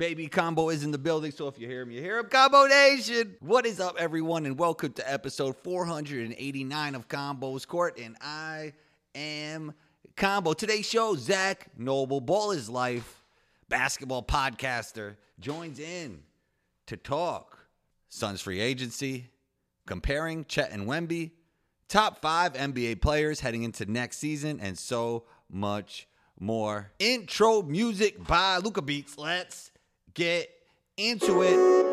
Baby Combo is in the building, so if you hear him, you hear him. Combo Nation! What is up, everyone, and welcome to episode 489 of Combo's Court, and I am Combo. Today's show, Zak Noble, Ball is Life, basketball podcaster, joins in to talk Suns free agency, comparing Chet and Wemby, top five NBA players heading into next season, and so much more. Intro music by Luca Beats. Let's get into it.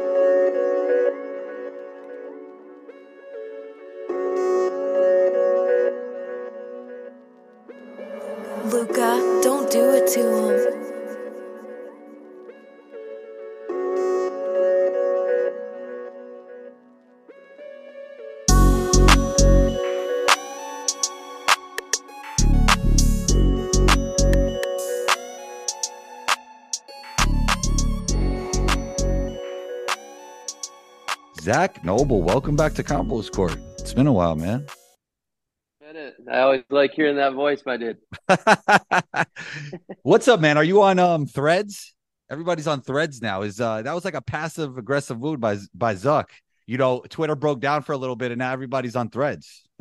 Zak Noble, welcome back to Combos Court. It's been a while, man. I always like hearing that voice, my dude. What's up, man? Are you on um threads? Everybody's on threads now. Is uh that was like a passive aggressive move by by Zuck. You know, Twitter broke down for a little bit and now everybody's on threads.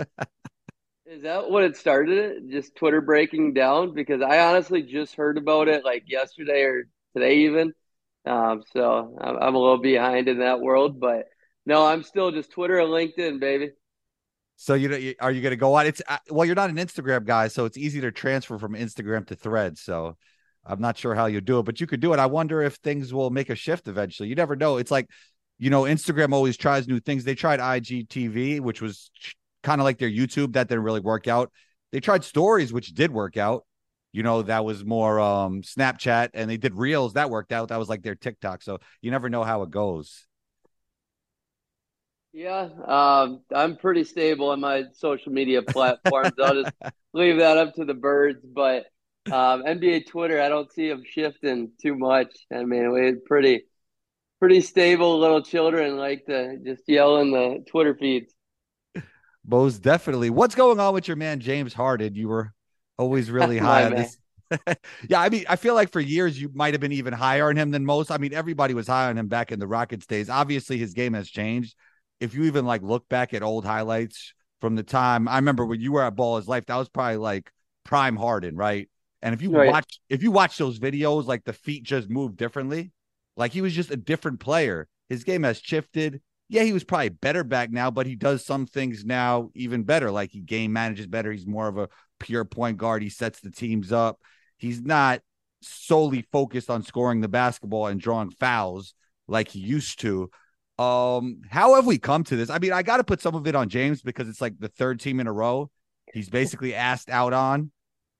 Is that what it started? Just Twitter breaking down? Because I honestly just heard about it like yesterday or today even. Um, so I'm, I'm a little behind in that world, but no, I'm still just Twitter and LinkedIn, baby. So you know, are you going to go on? It's uh, well, you're not an Instagram guy, so it's easy to transfer from Instagram to Threads. So I'm not sure how you do it, but you could do it. I wonder if things will make a shift eventually. You never know. It's like, you know, Instagram always tries new things. They tried IGTV, which was kind of like their YouTube. That didn't really work out. They tried stories, which did work out. You know, that was more um Snapchat, and they did reels that worked out. That was like their TikTok. So you never know how it goes. Yeah, um, I'm pretty stable on my social media platforms. I'll just leave that up to the birds. But um, NBA Twitter, I don't see them shifting too much. I mean, we're pretty, pretty stable little children like to just yell in the Twitter feeds. Most definitely. What's going on with your man James Harden? You were always really high on this. yeah, I mean, I feel like for years you might have been even higher on him than most. I mean, everybody was high on him back in the Rockets days. Obviously, his game has changed if you even like look back at old highlights from the time I remember when you were at Ball is Life, that was probably like prime Harden, right? And if you right. watch if you watch those videos, like the feet just move differently. Like he was just a different player. His game has shifted. Yeah, he was probably better back now, but he does some things now even better. Like he game manages better. He's more of a pure point guard. He sets the teams up. He's not solely focused on scoring the basketball and drawing fouls like he used to. Um, how have we come to this? I mean, I got to put some of it on James because it's like the third team in a row he's basically asked out on.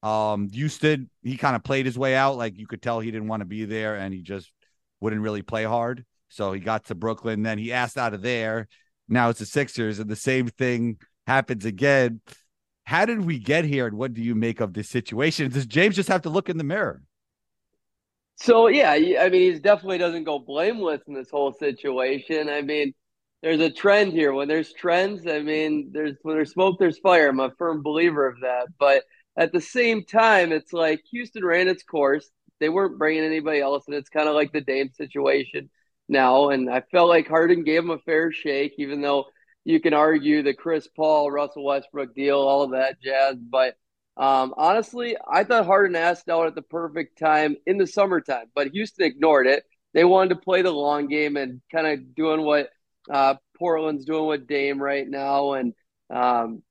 Um, Houston, he kind of played his way out. Like you could tell he didn't want to be there and he just wouldn't really play hard. So he got to Brooklyn, then he asked out of there. Now it's the Sixers, and the same thing happens again. How did we get here, and what do you make of this situation? Does James just have to look in the mirror? So yeah, I mean, he definitely doesn't go blameless in this whole situation. I mean, there's a trend here. When there's trends, I mean, there's when there's smoke, there's fire. I'm a firm believer of that. But at the same time, it's like Houston ran its course. They weren't bringing anybody else, and it's kind of like the Dame situation now. And I felt like Harden gave him a fair shake, even though you can argue the Chris Paul, Russell Westbrook deal, all of that jazz. But um, honestly, I thought Harden asked out at the perfect time in the summertime, but Houston ignored it. They wanted to play the long game and kind of doing what uh, Portland's doing with Dame right now, and um,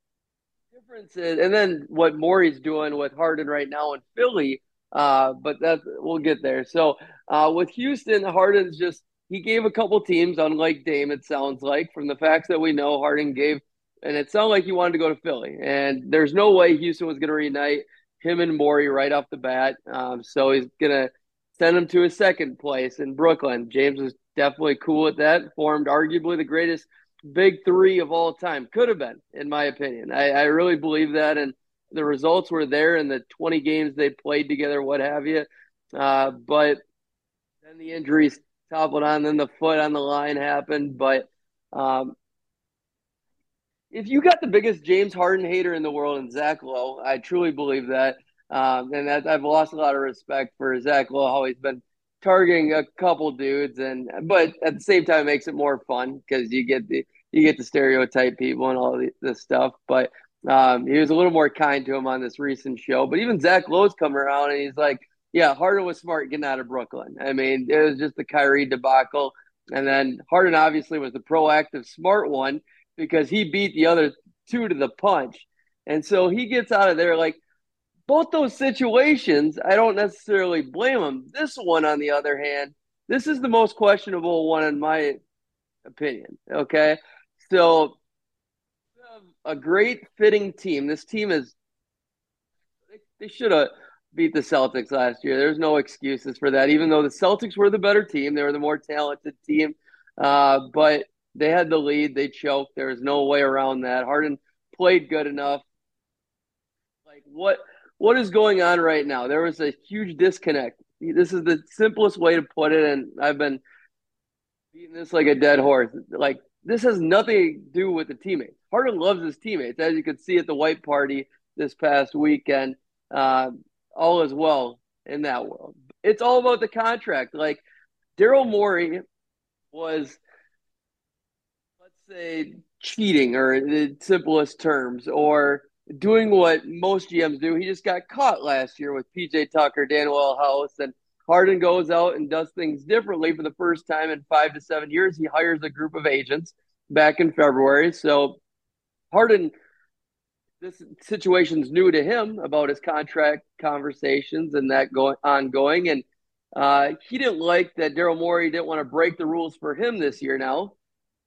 differences, and then what Morey's doing with Harden right now in Philly. Uh, but that we'll get there. So uh, with Houston, Harden's just he gave a couple teams, unlike Dame, it sounds like from the facts that we know, Harden gave and it sounded like he wanted to go to Philly. And there's no way Houston was going to reunite him and Morey right off the bat. Um, so he's going to send him to a second place in Brooklyn. James was definitely cool with that. Formed arguably the greatest big three of all time. Could have been, in my opinion. I, I really believe that. And the results were there in the 20 games they played together, what have you. Uh, but then the injuries toppled on, then the foot on the line happened. But um, if you got the biggest James Harden hater in the world in Zach Lowe, I truly believe that. Um, and that I've lost a lot of respect for Zach Lowe, how he's been targeting a couple dudes, and but at the same time, it makes it more fun because you get the you get to stereotype people and all this stuff. But um, he was a little more kind to him on this recent show. But even Zach Lowe's come around and he's like, "Yeah, Harden was smart getting out of Brooklyn. I mean, it was just the Kyrie debacle." And then Harden obviously was the proactive, smart one because he beat the other two to the punch. And so he gets out of there like both those situations, I don't necessarily blame him. This one, on the other hand, this is the most questionable one in my opinion. Okay. So a great fitting team. This team is they should have beat the Celtics last year. There's no excuses for that. Even though the Celtics were the better team, they were the more talented team. Uh, but they had the lead. They choked. There was no way around that. Harden played good enough. Like what what is going on right now? There was a huge disconnect. This is the simplest way to put it, and I've been beating this like a dead horse. Like this has nothing to do with the teammates. Harden loves his teammates, as you could see at the white party this past weekend. Uh, all is well in that world. It's all about the contract. Like Daryl Morey was, say, cheating, or the simplest terms, or doing what most GMs do. He just got caught last year with PJ Tucker, Danuel House, and Harden goes out and does things differently for the first time in five to seven years. He hires a group of agents back in February. So Harden, this situation's new to him about his contract conversations and that going ongoing. And uh, he didn't like that Daryl Morey didn't want to break the rules for him this year now.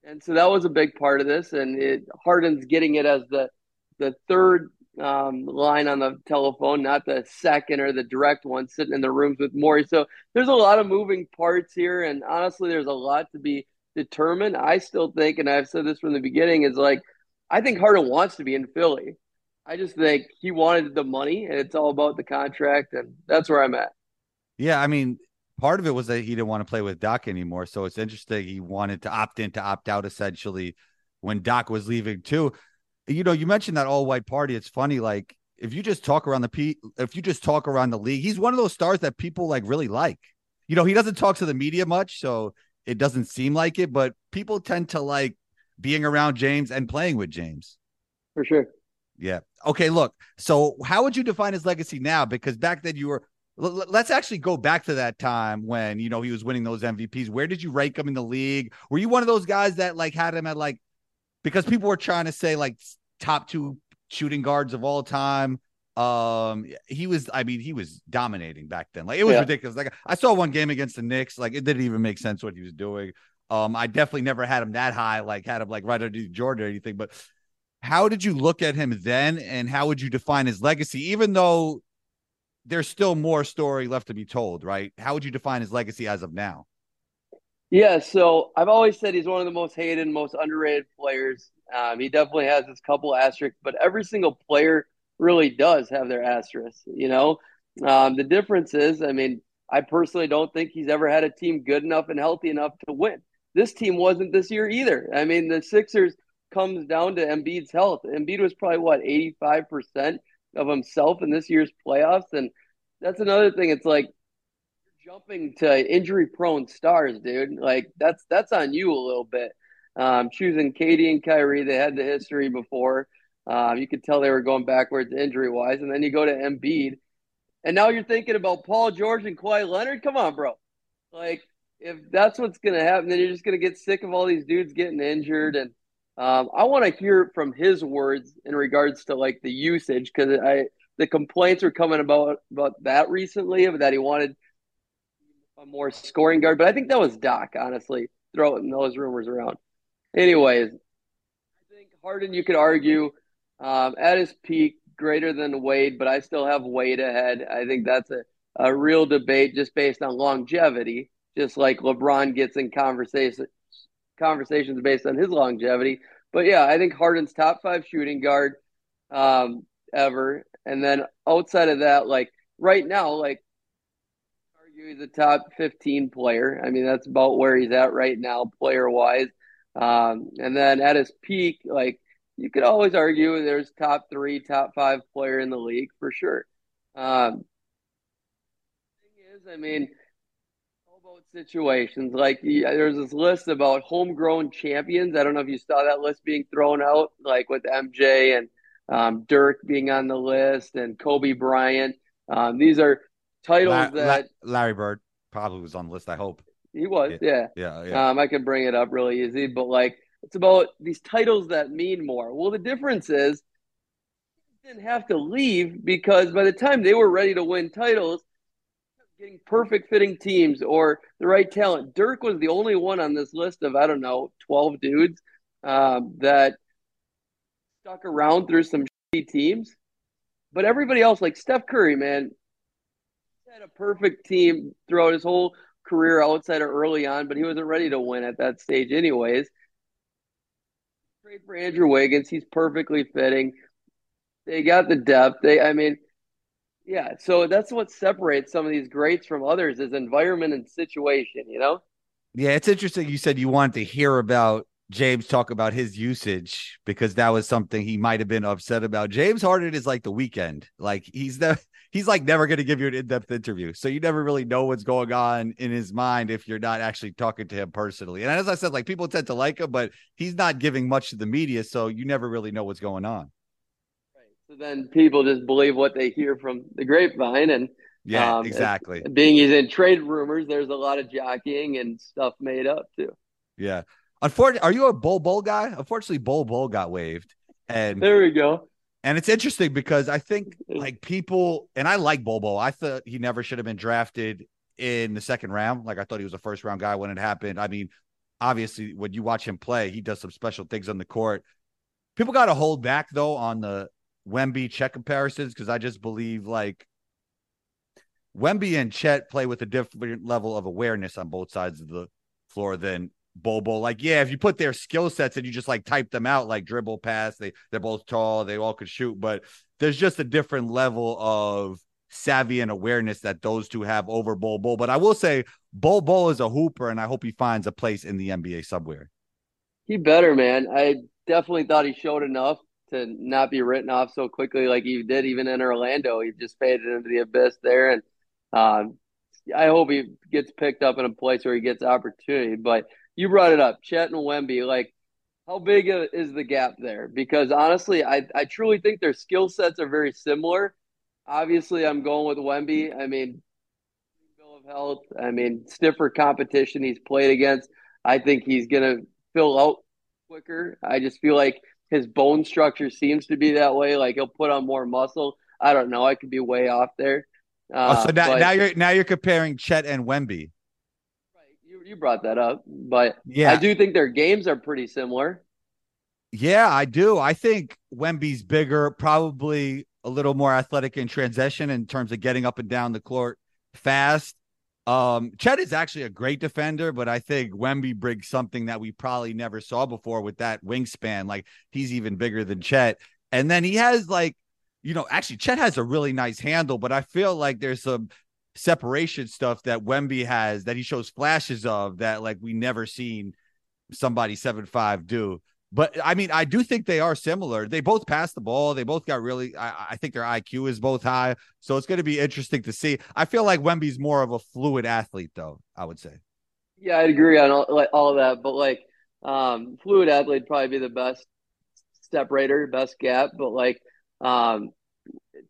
And so that was a big part of this. And it, Harden's getting it as the the third um, line on the telephone, not the second or the direct one, sitting in the rooms with Morey. So there's a lot of moving parts here, and honestly, there's a lot to be determined. I still think, and I've said this from the beginning, is like I think Harden wants to be in Philly. I just think he wanted the money, and it's all about the contract, and that's where I'm at. Yeah, I mean, part of it was that he didn't want to play with Doc anymore. So it's interesting. He wanted to opt in to opt out essentially when Doc was leaving too you know, you mentioned that all white party. It's funny, like if you just talk around the P, if you just talk around the league, he's one of those stars that people like really like. You know, he doesn't talk to the media much, so it doesn't seem like it, but people tend to like being around James and playing with James. For sure. Yeah. Okay. Look. So, how would you define his legacy now? Because back then you were. Let's actually go back to that time when you know he was winning those MVPs. Where did you rank him in the league? Were you one of those guys that like had him at like because people were trying to say like top two shooting guards of all time. Um, he was, I mean, he was dominating back then. Like it was yeah. ridiculous. Like I saw one game against the Knicks, like it didn't even make sense what he was doing. Um, I definitely never had him that high, like had him like right under Jordan or anything. But how did you look at him then, and how would you define his legacy? Even though there's still more story left to be told, right? How would you define his legacy as of now? Yeah, so I've always said he's one of the most hated, most underrated players. Um, he definitely has his couple asterisks, but every single player really does have their asterisks. You know, um, the difference is, I mean, I personally don't think he's ever had a team good enough and healthy enough to win. This team wasn't this year either. I mean, the Sixers comes down to Embiid's health. Embiid was probably what eighty five percent of himself in this year's playoffs, and that's another thing. It's like jumping to injury prone stars, dude. Like that's that's on you a little bit. Um, choosing Katie and Kyrie, they had the history before. Um, you could tell they were going backwards injury wise, and then you go to Embiid, and now you're thinking about Paul George and Kawhi Leonard. Come on, bro. Like if that's what's to happen, then you're just to get sick of all these dudes getting injured. And um, I want to hear from his words in regards to like the usage because I the complaints were coming about about that recently that he wanted a more scoring guard, but I think that was Doc, honestly, throwing those rumors around. Anyways, I think Harden, you could argue um, at his peak, greater than Wade, but I still have Wade ahead. I think that's a, a real debate just based on longevity, just like LeBron gets in conversation, conversations based on his longevity. But yeah, I think Harden's top five shooting guard um, ever. And then outside of that, like right now, like argue he's a top 15 player. I mean, that's about where he's at right now, player wise. Um, and then at his peak, like you could always argue there's top three, top five player in the league for sure. Um, thing is, I mean, situations. Like there's this list about homegrown champions. I don't know if you saw that list being thrown out, like with MJ and um, Dirk being on the list and Kobe Bryant. Um, these are titles La- that La- Larry Bird probably was on the list. I hope he was. Yeah, yeah, yeah. yeah. Um, I can bring it up really easy, but like it's about these titles that mean more. Well, the difference is didn't have to leave because by the time they were ready to win titles, getting perfect fitting teams or the right talent. Dirk was the only one on this list of I don't know twelve dudes um, that stuck around through some shitty teams. But everybody else, like Steph Curry, man, had a perfect team throughout his whole career outside of early on, but he wasn't ready to win at that stage, anyways. Trade for Andrew Wiggins, he's perfectly fitting. They got the depth. They, I mean, yeah. So that's what separates some of these greats from others is environment and situation. You know. Yeah, it's interesting. You said you wanted to hear about James talk about his usage because that was something he might have been upset about. James Harden is like the Weeknd. Like he's the he's like never going to give you an in-depth interview. So you never really know what's going on in his mind if you're not actually talking to him personally. And as I said, like people tend to like him, but he's not giving much to the media, so you never really know what's going on. So then people just believe what they hear from the grapevine, and yeah, um, exactly. Being he's in trade rumors, there's a lot of jockeying and stuff made up too. Yeah. Unfortunately, are you a Bol Bol guy? Unfortunately, Bol Bol got waived, and there we go. And it's interesting because I think like people, and I like Bol. I thought he never should have been drafted in the second round. Like I thought he was a first round guy when it happened. I mean, obviously, when you watch him play, he does some special things on the court. People got to hold back though on the Wemby Chet comparisons because I just believe like Wemby and Chet play with a different level of awareness on both sides of the floor than Bobo. Like, yeah, if you put their skill sets and you just like type them out, like dribble, pass, they they're both tall, they all could shoot, but there's just a different level of savvy and awareness that those two have over Bobo. But I will say, Bobo is a hooper, and I hope he finds a place in the NBA somewhere. He better, man. I definitely thought he showed enough to not be written off so quickly like he did even in Orlando. He just faded into the abyss there. And um, I hope he gets picked up in a place where he gets opportunity. But you brought it up, Chet and Wemby. Like, how big is the gap there? Because honestly, I, I truly think their skill sets are very similar. Obviously, I'm going with Wemby. I mean, bill of health. I mean, stiffer competition he's played against. I think he's going to fill out quicker. I just feel like his bone structure seems to be that way. Like he'll put on more muscle. I don't know. I could be way off there. Uh, oh, so now, but, now you're now you're comparing Chet and Wemby. Right. You you brought that up, but yeah, I do think their games are pretty similar. Yeah, I do. I think Wemby's bigger, probably a little more athletic in transition in terms of getting up and down the court fast. Um, Chet is actually a great defender, but I think Wemby brings something that we probably never saw before with that wingspan. Like he's even bigger than Chet. And then he has like, you know, actually Chet has a really nice handle, but I feel like there's some separation stuff that Wemby has that he shows flashes of that like we never seen somebody seven five do. But I mean, I do think they are similar. They both pass the ball. They both got really. I, I think their IQ is both high, so it's going to be interesting to see. I feel like Wemby's more of a fluid athlete, though. I would say. Yeah, I'd agree on all, like, all of that. But like, um, fluid athlete probably be the best separator, best gap. But like, um,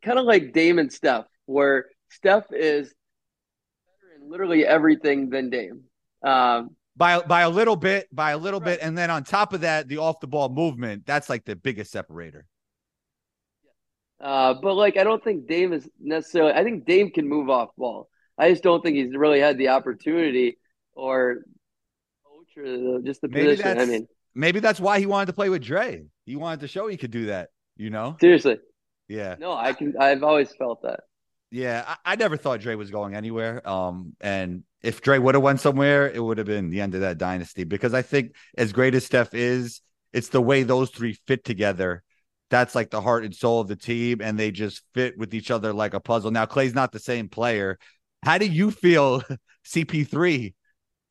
kind of like Dame and Steph, where Steph is better in literally everything than Dame. Um, by by a little bit, by a little right. bit, and then on top of that, the off the ball movement. That's like the biggest separator. Uh, but like, I don't think Dame is necessarily. I think Dame can move off ball. I just don't think he's really had the opportunity or or just the maybe position. I mean, maybe that's why he wanted to play with Dre. He wanted to show he could do that. You know, seriously. Yeah. No, I can. I've always felt that. Yeah, I, I never thought Dre was going anywhere. Um, and if Dre would have went somewhere, it would have been the end of that dynasty. Because I think as great as Steph is, it's the way those three fit together. That's like the heart and soul of the team, and they just fit with each other like a puzzle. Now Clay's not the same player. How do you feel CP3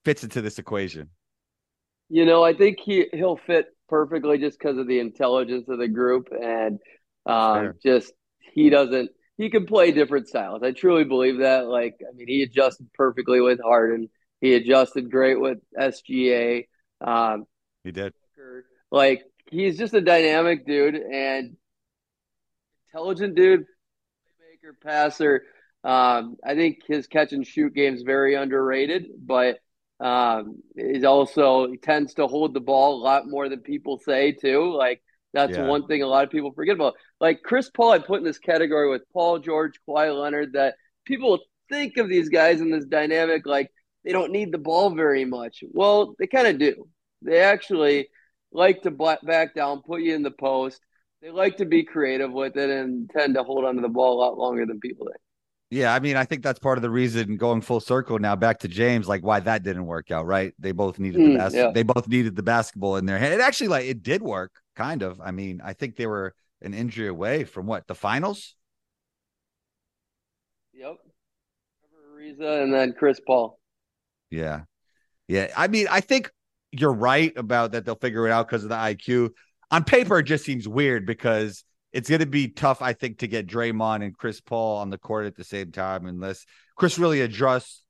fits into this equation? You know, I think he he'll fit perfectly just because of the intelligence of the group and um, just he doesn't he can play different styles. I truly believe that. Like, I mean, he adjusted perfectly with Harden. He adjusted great with SGA. Um, he did. Like he's just a dynamic dude and intelligent dude, playmaker, passer. Um, I think his catch and shoot game is very underrated, but um, he's also he tends to hold the ball a lot more than people say too. Like that's yeah. one thing a lot of people forget about. Like Chris Paul, I put in this category with Paul George, Kawhi Leonard. That people think of these guys in this dynamic like they don't need the ball very much. Well, they kind of do. They actually like to back down, put you in the post. They like to be creative with it and tend to hold onto the ball a lot longer than people think. Yeah, I mean, I think that's part of the reason going full circle now back to James, like why that didn't work out, right? They both needed the mm, bas- yeah. they both needed the basketball in their hand. It actually like it did work, kind of. I mean, I think they were an injury away from what the finals. Yep, Ariza and then Chris Paul. Yeah, yeah. I mean, I think you're right about that. They'll figure it out because of the IQ. On paper, it just seems weird because it's going to be tough, I think, to get Draymond and Chris Paul on the court at the same time unless Chris really adjusts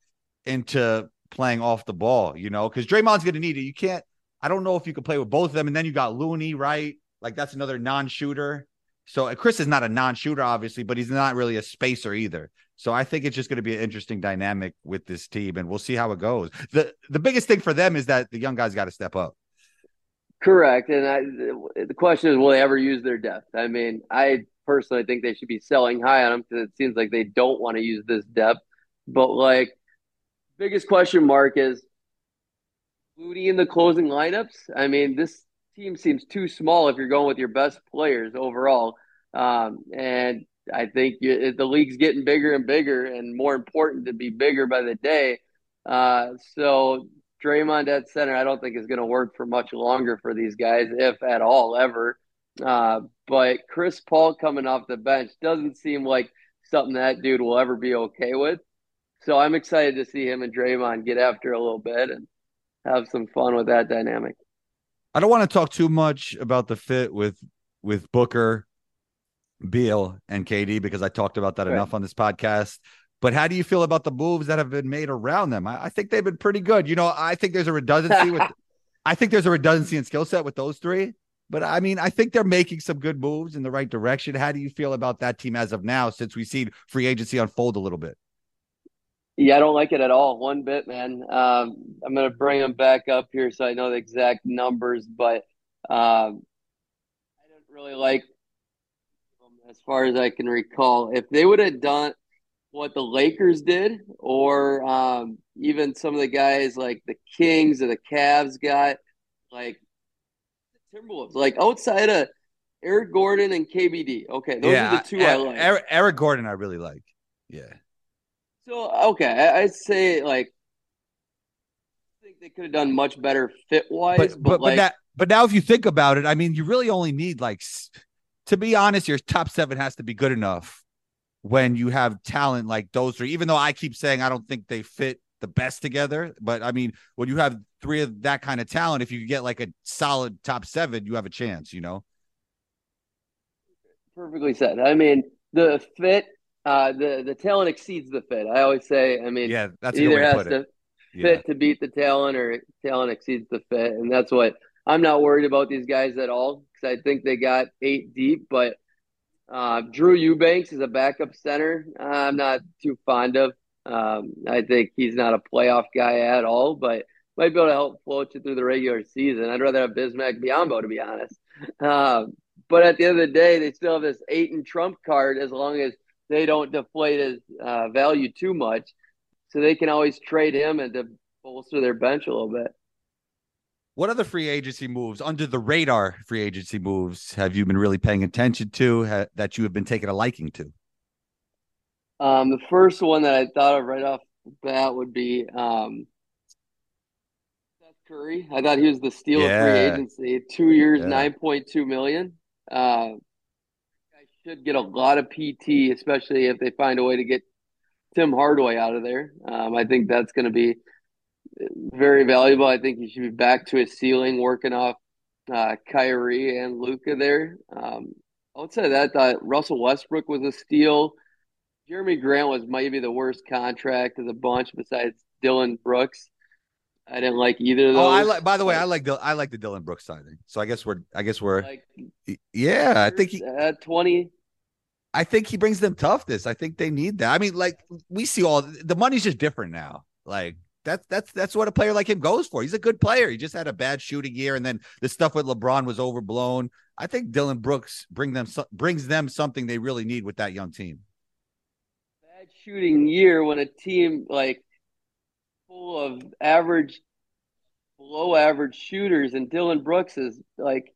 into playing off the ball, you know, because Draymond's going to need it. You can't, I don't know if you could play with both of them. And then you got Looney, right? Like that's another non shooter. So Chris is not a non shooter, obviously, but he's not really a spacer either. So I think it's just going to be an interesting dynamic with this team, and we'll see how it goes. the The biggest thing for them is that the young guys got to step up. Correct. And I, the question is, will they ever use their depth? I mean, I personally think they should be selling high on them because it seems like they don't want to use this depth. But like, biggest question mark is Moody in the closing lineups. I mean, this team seems too small if you're going with your best players overall. Um, and I think you, the league's getting bigger and bigger, and more important to be bigger by the day. Uh, so Draymond at center, I don't think is going to work for much longer for these guys, if at all, ever. Uh, but Chris Paul coming off the bench doesn't seem like something that dude will ever be okay with. So I'm excited to see him and Draymond get after a little bit and have some fun with that dynamic. I don't want to talk too much about the fit with with Booker, Beal, and KD because I talked about that right. enough on this podcast. But how do you feel about the moves that have been made around them? I, I think they've been pretty good. You know, I think there's a redundancy with I think there's a redundancy in skill set with those three. But I mean, I think they're making some good moves in the right direction. How do you feel about that team as of now, since we've seen free agency unfold a little bit? Yeah, I don't like it at all, one bit, man. Um, I'm going to bring them back up here so I know the exact numbers, but um, I don't really like them as far as I can recall. If they would have done what the Lakers did, or um, even some of the guys like the Kings or the Cavs got, like the Timberwolves, like outside of Eric Gordon and KBD. Okay, those yeah, are the two I, I like. Eric, Eric, Gordon, I really like. Yeah. So okay, I, I'd say like I think they could have done much better fit wise, but but, but, like, but, now, but now if you think about it, I mean, you really only need like, to be honest, your top seven has to be good enough when you have talent like those three, even though I keep saying I don't think they fit the best together. But I mean, when you have three of that kind of talent, if you get like a solid top seven, you have a chance, you know? Perfectly said. I mean, the fit, uh, the the talent exceeds the fit. I always say, I mean, yeah, that's either has to, to fit yeah. to beat the talent or talent exceeds the fit. And that's what I'm not worried about these guys at all because I think they got eight deep, but uh, Drew Eubanks is a backup center. I'm not too fond of. Um, I think he's not a playoff guy at all, but might be able to help float you through the regular season. I'd rather have Bismack Biyombo, to be honest. Uh, but at the end of the day, they still have this Ayton trump card as long as they don't deflate his uh, value too much. So they can always trade him and to bolster their bench a little bit. What other free agency moves, under the radar free agency moves, have you been really paying attention to ha- that you have been taking a liking to? Um, the first one that I thought of right off the bat would be um, Seth Curry. I thought he was the steal yeah. of free agency. Two years, yeah. nine point two million. Uh, should get a lot of PT, especially if they find a way to get Tim Hardaway out of there. Um, I think that's going to be very valuable. I think he should be back to his ceiling, working off uh, Kyrie and Luka there. Um, outside of that, I thought Russell Westbrook was a steal. Jerami Grant was maybe the worst contract of the bunch besides Dillon Brooks. I didn't like either of those. Oh, I like. By the way, I like the I like the Dillon Brooks signing. So I guess we're I guess we're like yeah. I think he at twenty. I think he brings them toughness. I think they need that. I mean, like we see all the money's just different now. Like that's that's that's what a player like him goes for. He's a good player. He just had a bad shooting year, and then the stuff with LeBron was overblown. I think Dillon Brooks bring them brings them something they really need with that young team. Bad shooting year when a team like full of average, below average shooters, and Dillon Brooks is like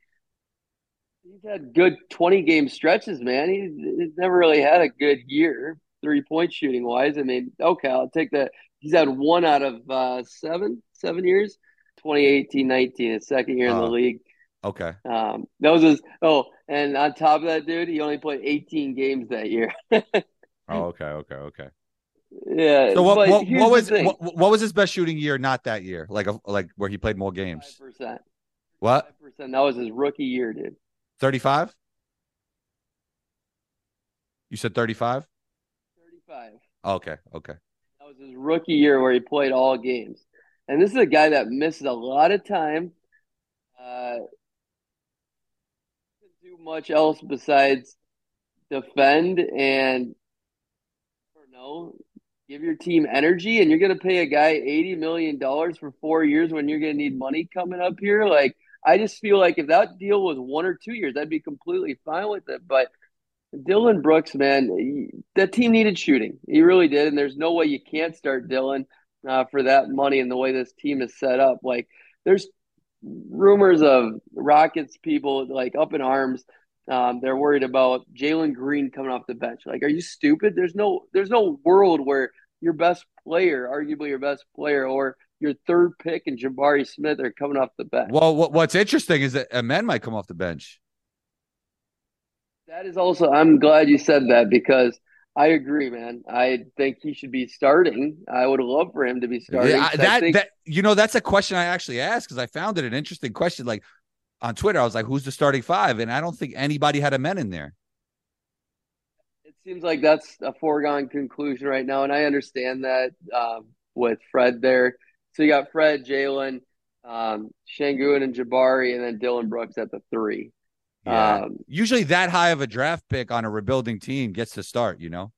he's had good 20 game stretches, man. He's, he's never really had a good year three point shooting wise. I mean, okay, I'll take that. He's had one out of uh, seven, seven years, 2018 19, his second year in the oh, league. Okay. Um, that was his. Oh, and on top of that, dude, he only played 18 games that year. oh, okay, okay, okay. Yeah. So what? What, what was what, what, was his best shooting year? Not that year, like a, like where he played more games. Percent. What? Percent. That was his rookie year, dude. Thirty-five. You said thirty-five. Thirty-five. Okay. Okay. That was his rookie year where he played all games, and this is a guy that misses a lot of time. Uh, do much else besides defend and know give your team energy and you're going to pay a guy 80 million dollars for 4 years when you're going to need money coming up here like I just feel like if that deal was 1 or 2 years I'd be completely fine with it but Dillon Brooks man that team needed shooting he really did and there's no way you can't start Dillon uh, for that money and the way this team is set up like there's rumors of Rockets people like up in arms um, they're worried about Jalen Green coming off the bench. Like, are you stupid? There's no there's no world where your best player, arguably your best player, or your third pick and Jabari Smith are coming off the bench. Well, what, what's interesting is that Amen might come off the bench. That is also. I'm glad you said that because I agree, man. I think he should be starting. I would love for him to be starting. Yeah, that think... that you know that's a question I actually asked because I found it an interesting question. Like, on Twitter, I was like, "Who's the starting five? And I don't think anybody had Amen in there. It seems like that's a foregone conclusion right now, and I understand that um, with Fred there. So you got Fred, Jalen, um, Sengun, and Jabari, and then Dillon Brooks at the three. Yeah. Um, Usually, that high of a draft pick on a rebuilding team gets to start. You know.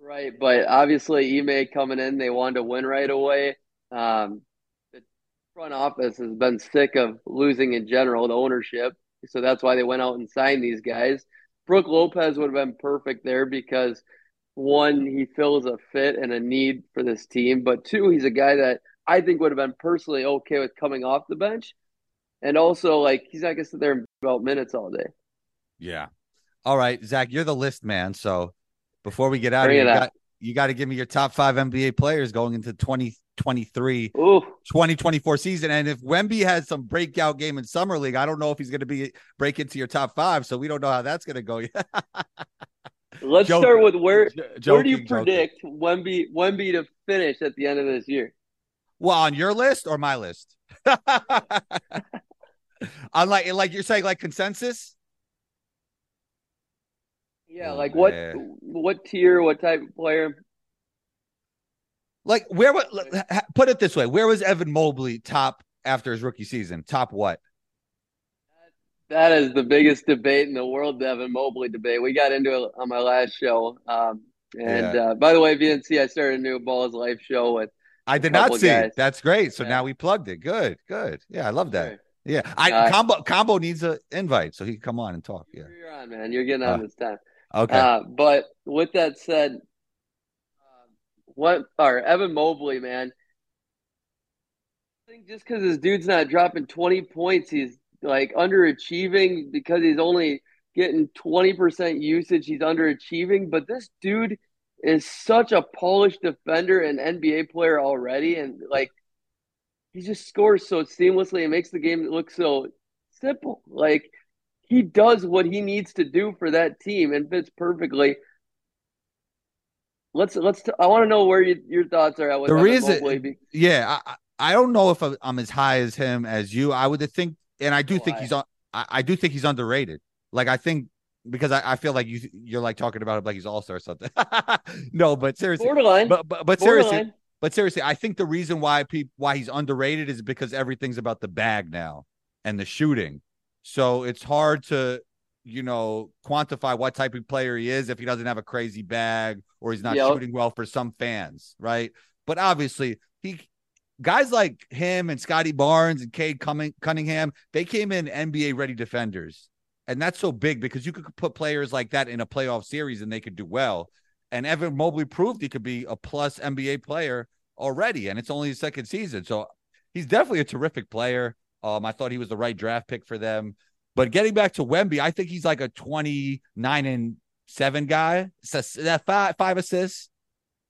Right, but obviously, Ime coming in, they wanted to win right away. Um, front office has been sick of losing in general, the ownership. So that's why they went out and signed these guys. Brook Lopez would have been perfect there because one, he fills a fit and a need for this team, but two, he's a guy that I think would have been personally okay with coming off the bench. And also, like, he's not going to sit there and develop minutes all day. Yeah. All right, Zak, you're the list man. So before we get out Bring of here, you got to give me your top five NBA players going into 20, 2023 2024 season. And if Wemby has some breakout game in summer league, I don't know if he's going to be break into your top five. So we don't know how that's going to go. Let's joking, start with where joking, where do you predict joking. Wemby Wemby to finish at the end of this year? Well, on your list or my list? on like you're saying like consensus? Yeah, oh, like what what tier, what type of player? Like where would put it this way, where was Evan Mobley top after his rookie season? Top what? That is the biggest debate in the world, the Evan Mobley debate. We got into it on my last show. Um, and yeah. uh, by the way, VNC, I started a new Balls Life show with. I did not see. Guys. That's great. So yeah. now we plugged it. Good, good. Yeah, I love that. Sure. Yeah, I uh, combo combo needs an invite so he can come on and talk. Yeah, you're on, man. You're getting on uh, this time. Okay. Uh, but with that said, what or Evan Mobley, man. I think just because this dude's not dropping 20 points, he's like underachieving because he's only getting 20% usage. He's underachieving, but this dude is such a polished defender and NBA player already. And like, he just scores so seamlessly and makes the game look so simple. Like, he does what he needs to do for that team and fits perfectly let's let's. T- I want to know where you, your thoughts are at with the reason. Yeah, I, I don't know if I'm as high as him as you. I would think, and I do oh, think I, he's on. I, I, do think he's underrated. Like I think because I, I feel like you you're like talking about him like he's all star or something. no, but seriously, borderline. But but, but seriously, but seriously, I think the reason why people why he's underrated is because everything's about the bag now and the shooting. So it's hard to, you know, quantify what type of player he is if he doesn't have a crazy bag or he's not yep. shooting well for some fans, right? But obviously, he guys like him and Scottie Barnes and Cade Cunningham, they came in NBA ready defenders. And that's so big because you could put players like that in a playoff series and they could do well. And Evan Mobley proved he could be a plus NBA player already, and it's only his second season. So he's definitely a terrific player. Um, I thought he was the right draft pick for them. But getting back to Wemby, I think he's like a 29 and seven guy. So that five five assists.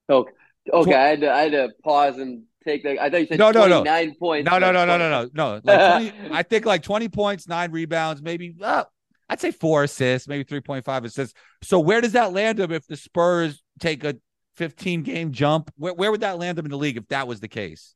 Okay. Okay. I had to I had to pause and take that. I thought you said no, no, no. nine points. No, no, no, no, no, no, no. Like 20, I think like 20 points, nine rebounds, maybe uh, I'd say four assists, maybe 3.5 assists. So where does that land him if the Spurs take a 15 game jump? Where, where would that land him in the league if that was the case?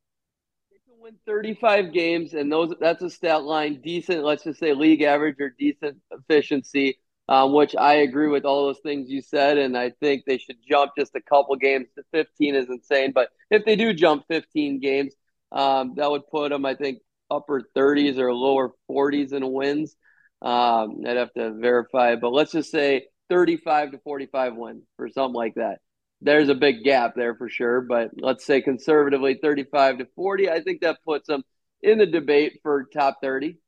They can win 35 games, and those that's a stat line decent. Let's just say league average or decent efficiency. Um, which I agree with all those things you said, and I think they should jump just a couple games to 15 is insane. But if they do jump 15 games, um, that would put them, I think, upper 30s or lower 40s in wins. Um, I'd have to verify, but let's just say 35 to 45 wins for something like that. There's a big gap there for sure, but let's say conservatively 35 to 40. I think that puts them in the debate for top 30.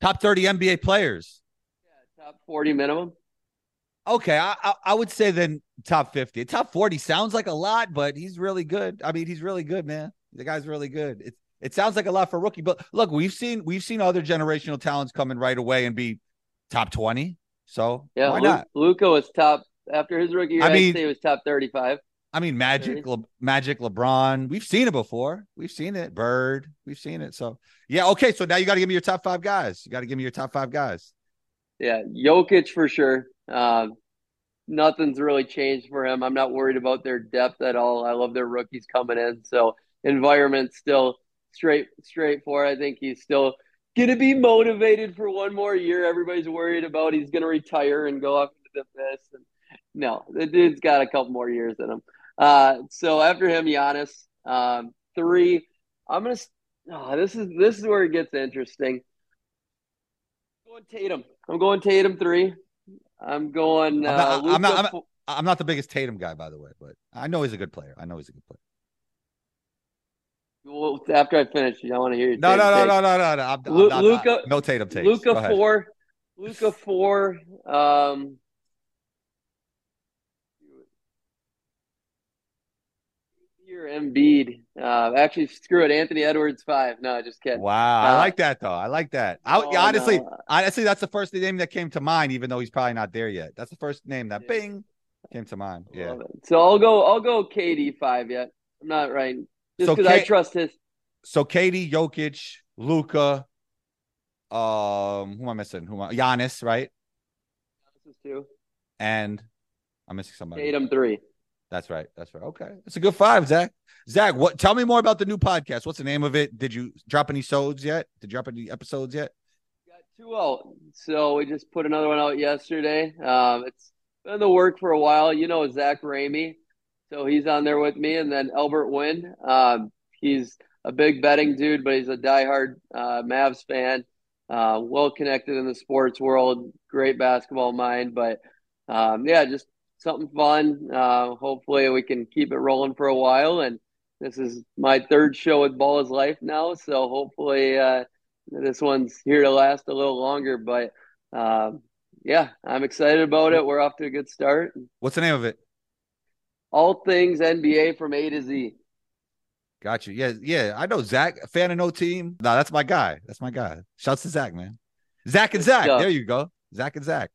Top 30 NBA players. Top 40 minimum. Okay, I, I, I would say then top 50. Top 40 sounds like a lot, but he's really good. I mean, he's really good, man. The guy's really good. It's it sounds like a lot for rookie, but look, we've seen we've seen other generational talents come in right away and be top twenty. So yeah, why not? Luka was top after his rookie year. I mean, he was top thirty-five. I mean, Magic, Le, Magic, LeBron. We've seen it before. We've seen it. Bird. We've seen it. So yeah, okay. So now you got to give me your top five guys. You got to give me your top five guys. Yeah, Jokic for sure. Um, nothing's really changed for him. I'm not worried about their depth at all. I love their rookies coming in. So environment still straight straightforward. I think he's still to be motivated for one more year. Everybody's worried about he's to retire and go off into the abyss. And no, the dude's got a couple more years in him. Uh, so after him, Giannis, um, three. I'm gonna. Oh, this is this is where it gets interesting. Going Tatum. I'm going Tatum three. I'm going. Uh, I'm, not, I'm, not, I'm, not, I'm not the biggest Tatum guy, by the way, but I know he's a good player. I know he's a good player. Well, after I finish, I want to hear you. No, no, no, no, no, no, no, not, Luka, no Tatum takes. Luka four, Luka four. Um, your Embiid. Uh, actually, screw it. Anthony Edwards five. No, just kidding. Wow, uh, I like that though. I like that. I, oh, honestly, no. honestly, that's the first name that came to mind, even though he's probably not there yet. That's the first name that yeah. bing came to mind. Yeah. So I'll go. I'll go KD five yet. I'm not right. Just because so K- I trust his. So KD, Jokic, Luka. um, who am I missing? Who am I? Giannis, right? Giannis is two. And I'm missing somebody. Tatum three. That's right. That's right. Okay, it's a good five, Zak. Zak, what? Tell me more about the new podcast. What's the name of it? Did you drop any sods yet? Did you drop any episodes yet? Got two out. So we just put another one out yesterday. Um, it's been in the work for a while. You know Zach Ramey. So he's on there with me, and then Albert Wynn. Um, he's a big betting dude, but he's a diehard uh, Mavs fan. Uh, well connected in the sports world, great basketball mind. But um, yeah, just something fun. Uh, hopefully, we can keep it rolling for a while. And this is my third show with Ball is Life now, so hopefully uh, this one's here to last a little longer. But um, yeah, I'm excited about it. We're off to a good start. What's the name of it? all things NBA from A to Z. Got you. Yeah, yeah. I know Zach, fan of no team. No, that's my guy. That's my guy. Shouts to Zach, man. Zach and Zach. There you go. Zach and Zach.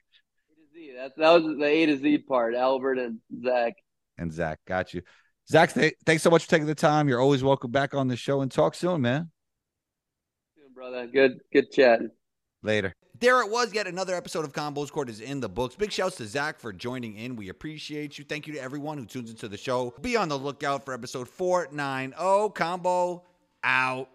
A to Z. That's that was the A to Z part. Albert and Zach. And Zak. Got you. Zak, th- thanks so much for taking the time. You're always welcome back on the show and talk soon, man. Soon, brother. Good, good chatting. Later. There it was. Yet another episode of Combos Court is in the books. Big shouts to Zach for joining in. We appreciate you. Thank you to everyone who tunes into the show. Be on the lookout for episode 490. Combo out.